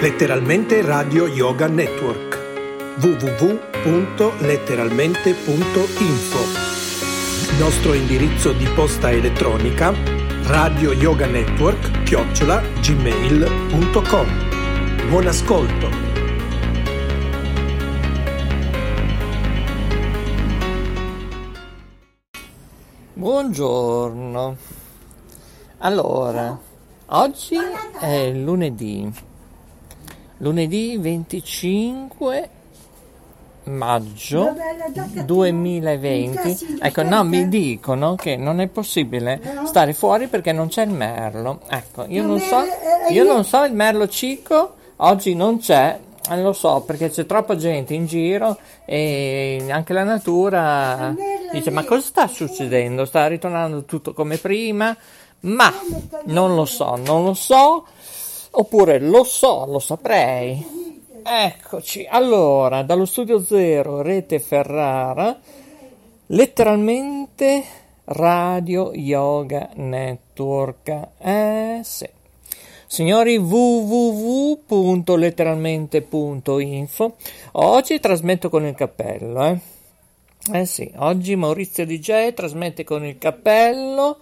Letteralmente Radio Yoga Network www.letteralmente.info Nostro indirizzo di posta elettronica radio yoga network chiocciola gmail.com Buon ascolto! Buongiorno. Allora, oggi è lunedì, lunedì 25 maggio 2020. Ecco, no, mi dicono che non è possibile stare fuori perché non c'è il merlo. Ecco, io non so, io non so il merlo cico, oggi non c'è, eh, lo so perché c'è troppa gente in giro e anche la natura dice ma cosa sta succedendo? Sta ritornando tutto come prima? Ma non lo so, non lo so, oppure lo so, lo saprei. Eccoci, allora, dallo studio zero, rete Ferrara, letteralmente Radio Yoga Network. Eh sì. Signori www.letteralmente.info Oggi trasmetto con il cappello, eh. Eh sì, oggi Maurizio DJ trasmette con il cappello.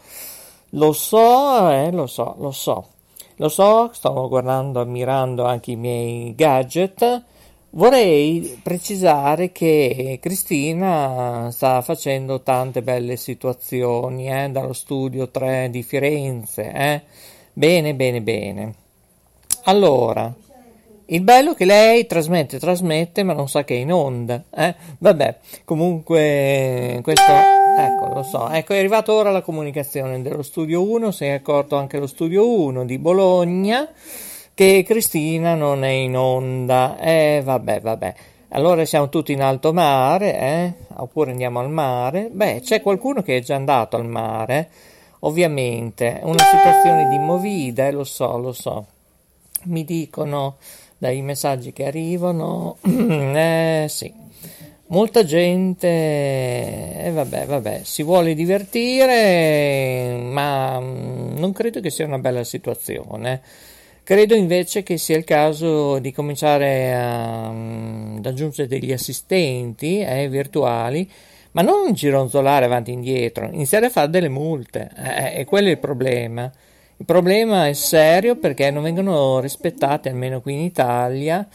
Lo so, eh, lo so, lo so. Lo so, sto guardando, ammirando anche i miei gadget. Vorrei precisare che Cristina sta facendo tante belle situazioni eh, dallo studio 3 di Firenze. Eh. Bene, bene, bene. Allora, il bello è che lei trasmette, trasmette, ma non sa che è in onda. Eh? Vabbè, comunque, questo, ecco, lo so. Ecco, è arrivata ora la comunicazione dello studio 1, si è accorto anche lo studio 1 di Bologna che Cristina non è in onda. Eh, vabbè, vabbè. Allora siamo tutti in alto mare, eh? Oppure andiamo al mare? Beh, c'è qualcuno che è già andato al mare. Ovviamente, una situazione di movida, eh, lo so, lo so. Mi dicono dai messaggi che arrivano, eh sì, molta gente, eh, vabbè, vabbè, si vuole divertire, ma mm, non credo che sia una bella situazione. Credo invece che sia il caso di cominciare a, mm, ad aggiungere degli assistenti eh, virtuali ma non gironzolare avanti e indietro, iniziare a fare delle multe, eh, e quello è il problema. Il problema è serio perché non vengono rispettate, almeno qui in Italia,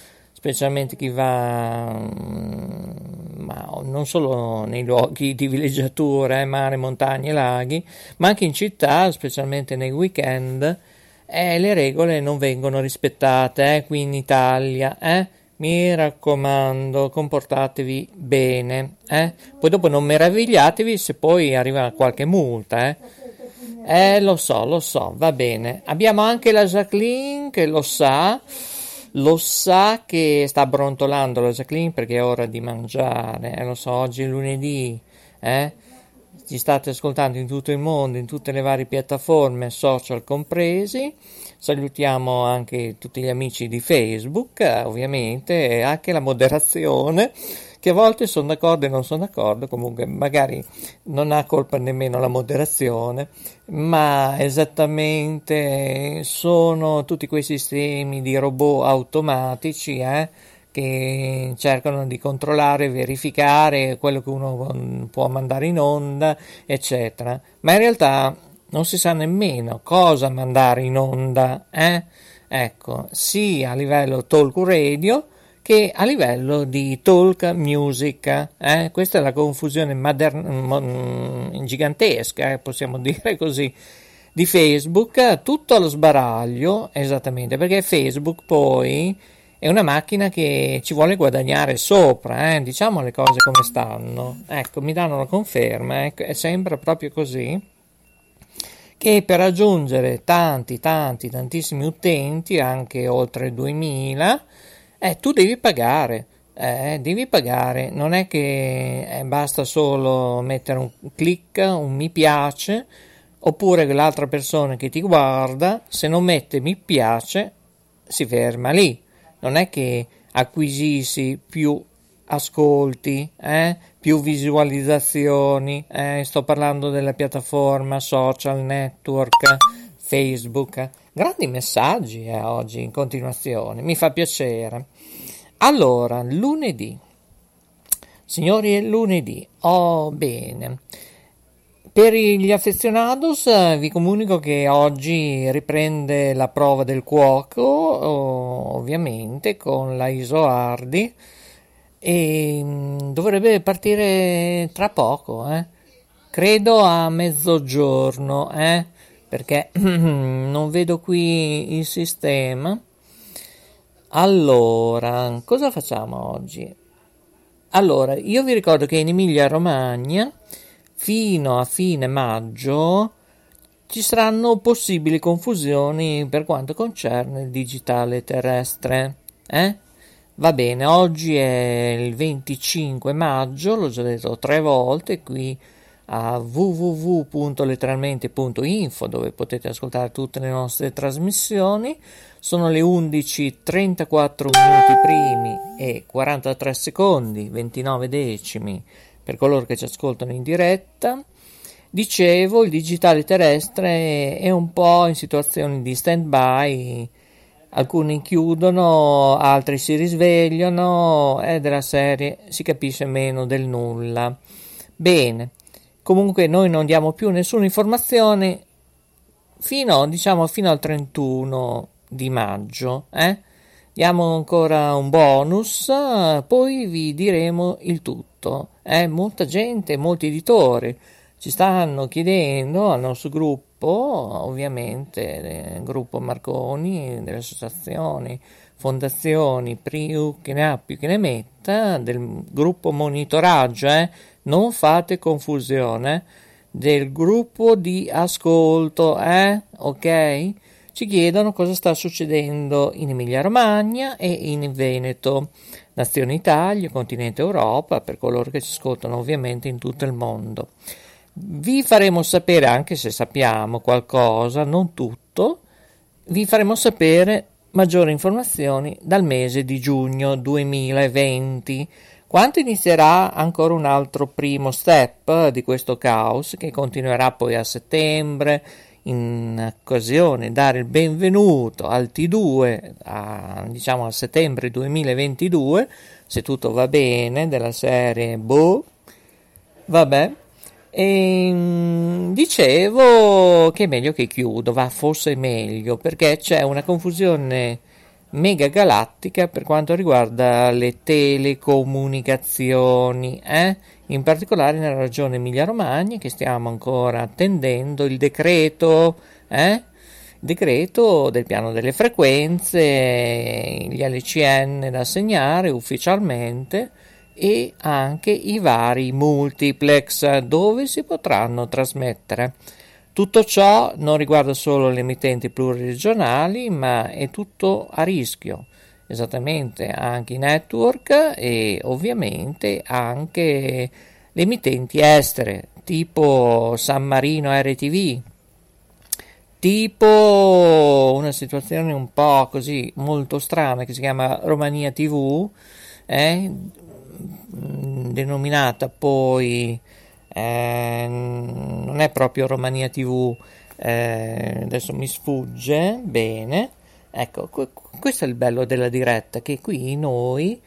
specialmente chi va, mm, ma non solo nei luoghi di villeggiatura, eh, mare, montagne, laghi, ma anche in città, specialmente nei weekend, eh, le regole non vengono rispettate, eh, qui in Italia, eh mi raccomando, comportatevi bene, eh? Poi dopo non meravigliatevi se poi arriva qualche multa, eh? Eh, lo so, lo so, va bene. Abbiamo anche la Jacqueline che lo sa, lo sa che sta brontolando la Jacqueline perché è ora di mangiare, eh, lo so, oggi è lunedì, eh? Ci state ascoltando in tutto il mondo, in tutte le varie piattaforme, social compresi. Salutiamo anche tutti gli amici di Facebook, ovviamente, e anche la moderazione, che a volte sono d'accordo e non sono d'accordo, comunque magari non ha colpa nemmeno la moderazione, ma esattamente sono tutti quei sistemi di robot automatici, eh, che cercano di controllare verificare quello che uno può mandare in onda, eccetera. Ma in realtà non si sa nemmeno cosa mandare in onda, eh? Ecco, sia a livello talk radio che a livello di talk music. Eh? Questa è la confusione mader- gigantesca, eh? possiamo dire così, di Facebook, tutto allo sbaraglio, esattamente, perché Facebook poi è una macchina che ci vuole guadagnare sopra, eh? diciamo le cose come stanno. Ecco, mi danno la conferma, ecco, è sempre proprio così che per raggiungere tanti, tanti, tantissimi utenti, anche oltre 2000, eh, tu devi pagare. Eh, devi pagare, non è che eh, basta solo mettere un click, un mi piace, oppure l'altra persona che ti guarda, se non mette mi piace, si ferma lì. Non è che acquisisci più ascolti, eh? più visualizzazioni, eh? sto parlando della piattaforma social network, Facebook, grandi messaggi eh, oggi in continuazione, mi fa piacere. Allora, lunedì. Signori, è lunedì. Oh, bene. Per gli affezionados eh, vi comunico che oggi riprende la prova del cuoco, ovviamente con la Isoardi e mm, dovrebbe partire tra poco, eh? credo a mezzogiorno, eh? Perché non vedo qui il sistema. Allora, cosa facciamo oggi? Allora, io vi ricordo che in Emilia Romagna fino a fine maggio ci saranno possibili confusioni per quanto concerne il digitale terrestre. Eh? Va bene, oggi è il 25 maggio, l'ho già detto tre volte qui a www.letteralmente.info dove potete ascoltare tutte le nostre trasmissioni. Sono le 11.34 minuti primi e 43 secondi, 29 decimi per coloro che ci ascoltano in diretta. Dicevo, il digitale terrestre è un po' in situazioni di stand-by, alcuni chiudono, altri si risvegliano, è della serie si capisce meno del nulla. Bene, comunque noi non diamo più nessuna informazione fino, diciamo, fino al 31 di maggio, eh? Diamo ancora un bonus, poi vi diremo il tutto. Eh, molta gente, molti editori ci stanno chiedendo al nostro gruppo, ovviamente, il gruppo Marconi, delle associazioni, fondazioni, più che ne ha più che ne metta, del gruppo monitoraggio, eh? Non fate confusione, del gruppo di ascolto, eh? ok? ci chiedono cosa sta succedendo in Emilia-Romagna e in Veneto, Nazione Italia, continente Europa, per coloro che ci ascoltano ovviamente in tutto il mondo. Vi faremo sapere, anche se sappiamo qualcosa, non tutto, vi faremo sapere maggiori informazioni dal mese di giugno 2020, quando inizierà ancora un altro primo step di questo caos che continuerà poi a settembre in occasione dare il benvenuto al T2 a, diciamo a settembre 2022 se tutto va bene della serie boh vabbè. E mm, dicevo che è meglio che chiudo va forse meglio perché c'è una confusione mega galattica per quanto riguarda le telecomunicazioni eh? in particolare nella regione Emilia-Romagna che stiamo ancora attendendo il decreto, eh? decreto del piano delle frequenze, gli LCN da assegnare ufficialmente e anche i vari multiplex dove si potranno trasmettere. Tutto ciò non riguarda solo le emittenti pluriregionali, ma è tutto a rischio esattamente anche i network e ovviamente anche le emittenti estere tipo San Marino RTV tipo una situazione un po' così molto strana che si chiama Romania TV eh, denominata poi eh, non è proprio Romania TV eh, adesso mi sfugge bene Ecco, questo è il bello della diretta, che qui noi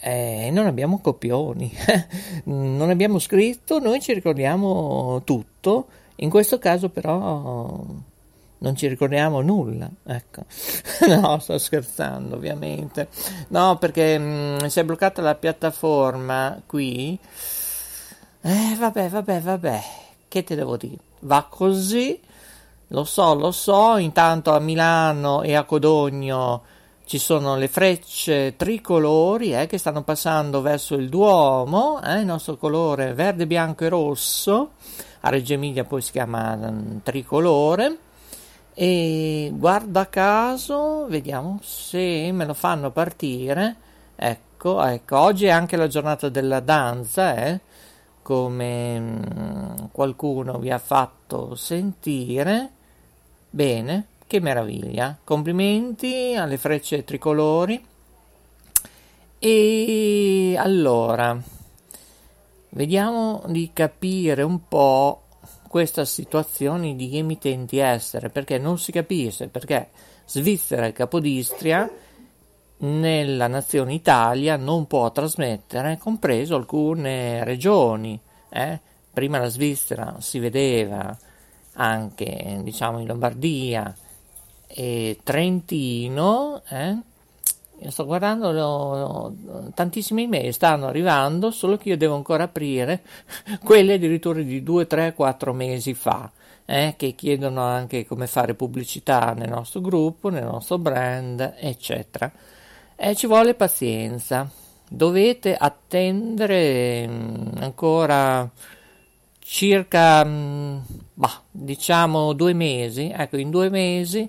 eh, non abbiamo copioni, non abbiamo scritto, noi ci ricordiamo tutto, in questo caso però non ci ricordiamo nulla, ecco. no, sto scherzando ovviamente. No, perché mh, mm, si è bloccata la piattaforma qui. Eh, vabbè, vabbè, vabbè, che te devo dire? Va così. Lo so, lo so, intanto a Milano e a Codogno ci sono le frecce tricolori eh, che stanno passando verso il Duomo, eh, il nostro colore verde, bianco e rosso, a Reggio Emilia poi si chiama um, tricolore. E guarda caso, vediamo se me lo fanno partire, ecco, ecco, oggi è anche la giornata della danza, eh, come um, qualcuno vi ha fatto sentire, Bene, che meraviglia. Complimenti alle frecce tricolori. E allora, vediamo di capire un po' queste situazioni di emittenti estere, perché non si capisce perché Svizzera e Capodistria nella nazione Italia non può trasmettere, compreso alcune regioni. Eh? Prima la Svizzera si vedeva anche diciamo in Lombardia e Trentino. Eh? sto guardando lo, lo, tantissime email stanno arrivando, solo che io devo ancora aprire quelle addirittura di 2, 3, 4 mesi fa. Eh, che chiedono anche come fare pubblicità nel nostro gruppo, nel nostro brand, eccetera. E ci vuole pazienza. Dovete attendere mm, ancora circa, mm, bah, diciamo, due mesi. Ecco, in due mesi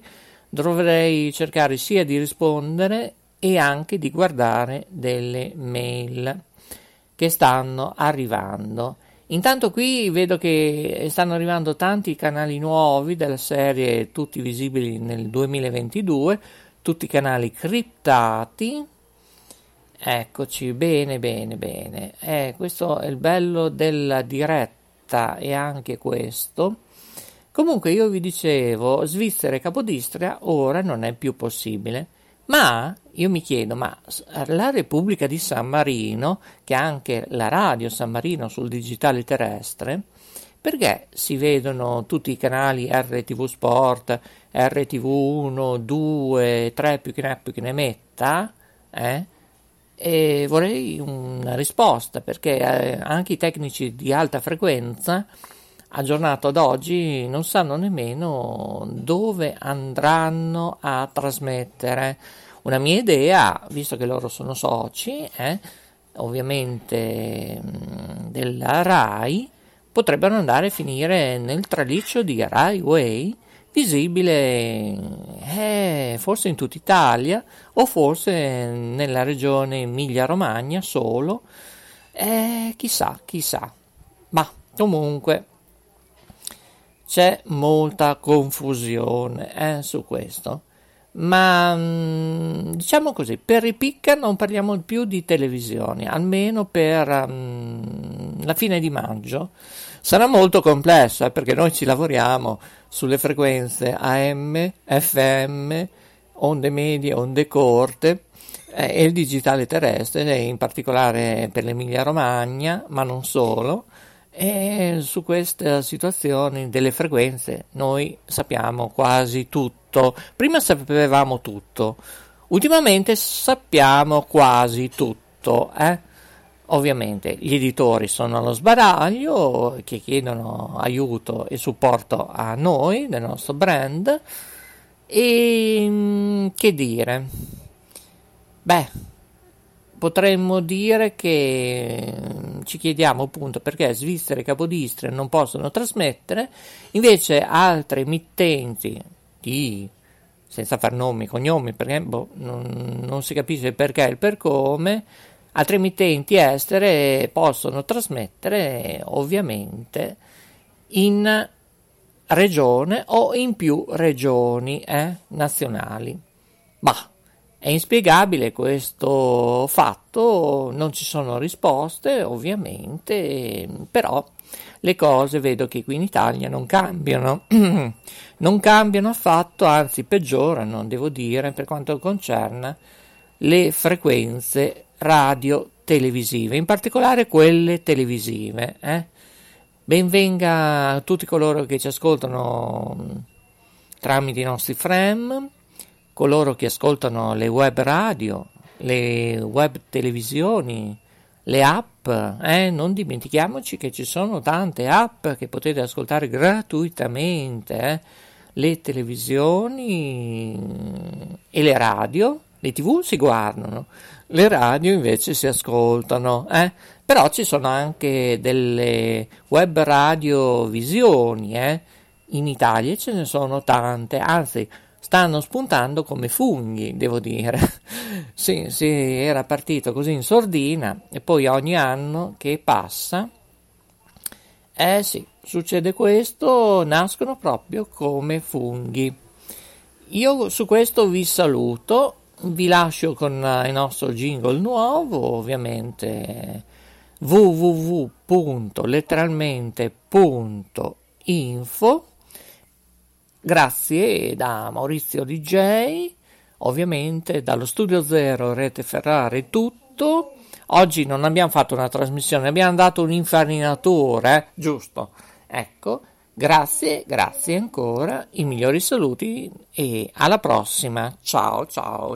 dovrei cercare sia di rispondere e anche di guardare delle mail che stanno arrivando. Intanto qui vedo che stanno arrivando tanti canali nuovi della serie tutti visibili nel 2022, tutti canali criptati. Eccoci, bene, bene, bene. Eh, questo è il bello della diretta e anche questo. Comunque io vi dicevo, Svizzera e Capodistria ora non è più possibile. Ma io mi chiedo, ma la Repubblica di San Marino, che ha anche la radio San Marino sul digitale terrestre, perché si vedono tutti i canali RTV Sport, RTV 1, 2, 3 più che ne, più che ne metta? Eh? E vorrei una risposta perché eh, anche i tecnici di alta frequenza aggiornato ad oggi non sanno nemmeno dove andranno a trasmettere. Una mia idea, visto che loro sono soci, eh, ovviamente mm, della RAI, potrebbero andare a finire nel traliccio di Rai Way, visibile eh, forse in tutta Italia o forse nella regione Emilia-Romagna solo, eh, chissà, chissà. Ma comunque c'è molta confusione eh, su questo. Ma mm, diciamo così, per i picca non parliamo più di televisione, almeno per um, la fine di maggio. Sarà molto complessa perché noi ci lavoriamo sulle frequenze AM, FM, onde medie, onde corte eh, e il digitale terrestre, in particolare per l'Emilia Romagna, ma non solo e su questa situazione delle frequenze noi sappiamo quasi tutto. Prima sapevamo tutto, ultimamente sappiamo quasi tutto. Eh? Ovviamente gli editori sono allo sbaraglio che chiedono aiuto e supporto a noi, nel nostro brand. E mm, che dire? Beh, potremmo dire che mm, ci chiediamo appunto perché Svizzera e Capodistria non possono trasmettere, invece altre emittenti di senza far nomi, cognomi, perché boh, non, non, si capisce il perché e il per come, altre emittenti estere possono trasmettere ovviamente in regione o in più regioni eh, nazionali. Ma è inspiegabile questo fatto, non ci sono risposte ovviamente, però le cose vedo che qui in Italia non cambiano, non cambiano affatto, anzi peggiorano, devo dire, per quanto concerne le frequenze radio televisive, in particolare quelle televisive. Eh? Benvenga a tutti coloro che ci ascoltano tramite i nostri frame coloro che ascoltano le web radio, le web televisioni, le app, eh? non dimentichiamoci che ci sono tante app che potete ascoltare gratuitamente, eh? le televisioni e le radio, le tv si guardano, le radio invece si ascoltano, eh? però ci sono anche delle web radio visioni, eh? in Italia ce ne sono tante, anzi stanno spuntando come funghi, devo dire. sì, si era partito così in sordina e poi ogni anno che passa, eh sì, succede questo, nascono proprio come funghi. Io su questo vi saluto, vi lascio con il nostro jingle nuovo, ovviamente www.letteralmente.it info. Grazie da Maurizio DJ, ovviamente dallo Studio Zero Rete Ferrari tutto. Oggi non abbiamo fatto una trasmissione, abbiamo dato un'infarinatore, eh? giusto? Ecco, grazie, grazie ancora, i migliori saluti e alla prossima. Ciao, ciao.